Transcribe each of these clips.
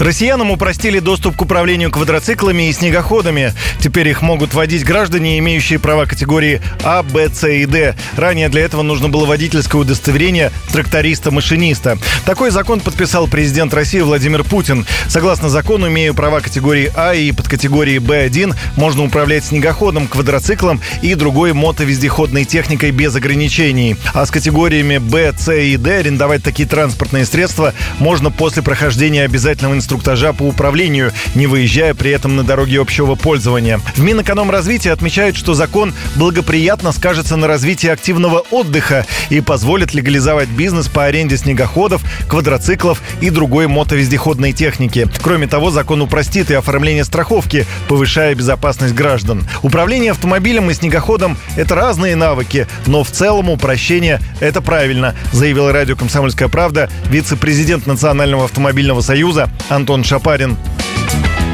Россиянам упростили доступ к управлению квадроциклами и снегоходами. Теперь их могут водить граждане, имеющие права категории А, Б, С и Д. Ранее для этого нужно было водительское удостоверение тракториста-машиниста. Такой закон подписал президент России Владимир Путин. Согласно закону, имея права категории А и под категорией Б1, можно управлять снегоходом, квадроциклом и другой мотовездеходной техникой без ограничений. А с категориями Б, С и Д арендовать такие транспортные средства можно после прохождения обязательного инструктажа по управлению, не выезжая при этом на дороге общего пользования. В Минэкономразвитии отмечают, что закон благоприятно скажется на развитии активного отдыха и позволит легализовать бизнес по аренде снегоходов, квадроциклов и другой мотовездеходной техники. Кроме того, закон упростит и оформление страховки, повышая безопасность граждан. Управление автомобилем и снегоходом – это разные навыки, но в целом упрощение – это правильно, заявил радио «Комсомольская правда» вице-президент Национального автомобильного союза Антон Шапарин.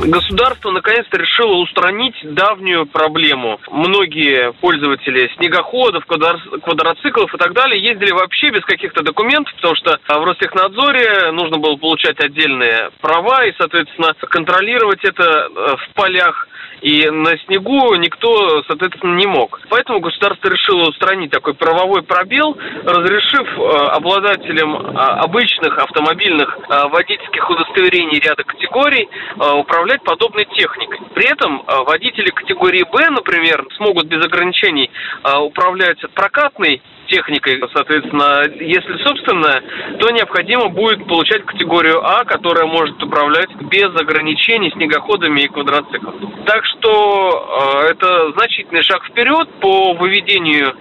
Государство наконец-то решило устранить давнюю проблему. Многие пользователи снегоходов, квадроциклов и так далее ездили вообще без каких-то документов, потому что в Ростехнадзоре нужно было получать отдельные права и, соответственно, контролировать это э, в полях и на снегу никто, соответственно, не мог. Поэтому государство решило устранить такой правовой пробел, разрешив э, обладателям э, обычных автомобильных э, водительских удостоверений ряда категорий э, управлять подобной техникой. При этом э, водители категории Б, например, смогут без ограничений управлять прокатной техникой, соответственно, если собственная, то необходимо будет получать категорию А, которая может управлять без ограничений снегоходами и квадроциклами. Так что э, это значительный шаг вперед по выведению э,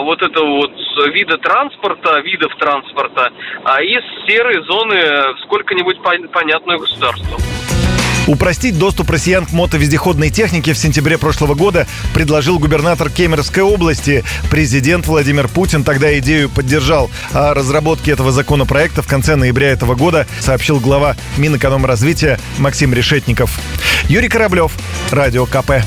вот этого вот вида транспорта, видов транспорта э, из серой зоны сколько-нибудь понятную государству. Упростить доступ россиян к мотовездеходной технике в сентябре прошлого года предложил губернатор Кемеровской области. Президент Владимир Путин тогда идею поддержал. О разработке этого законопроекта в конце ноября этого года сообщил глава Минэкономразвития Максим Решетников. Юрий Кораблев, Радио КП.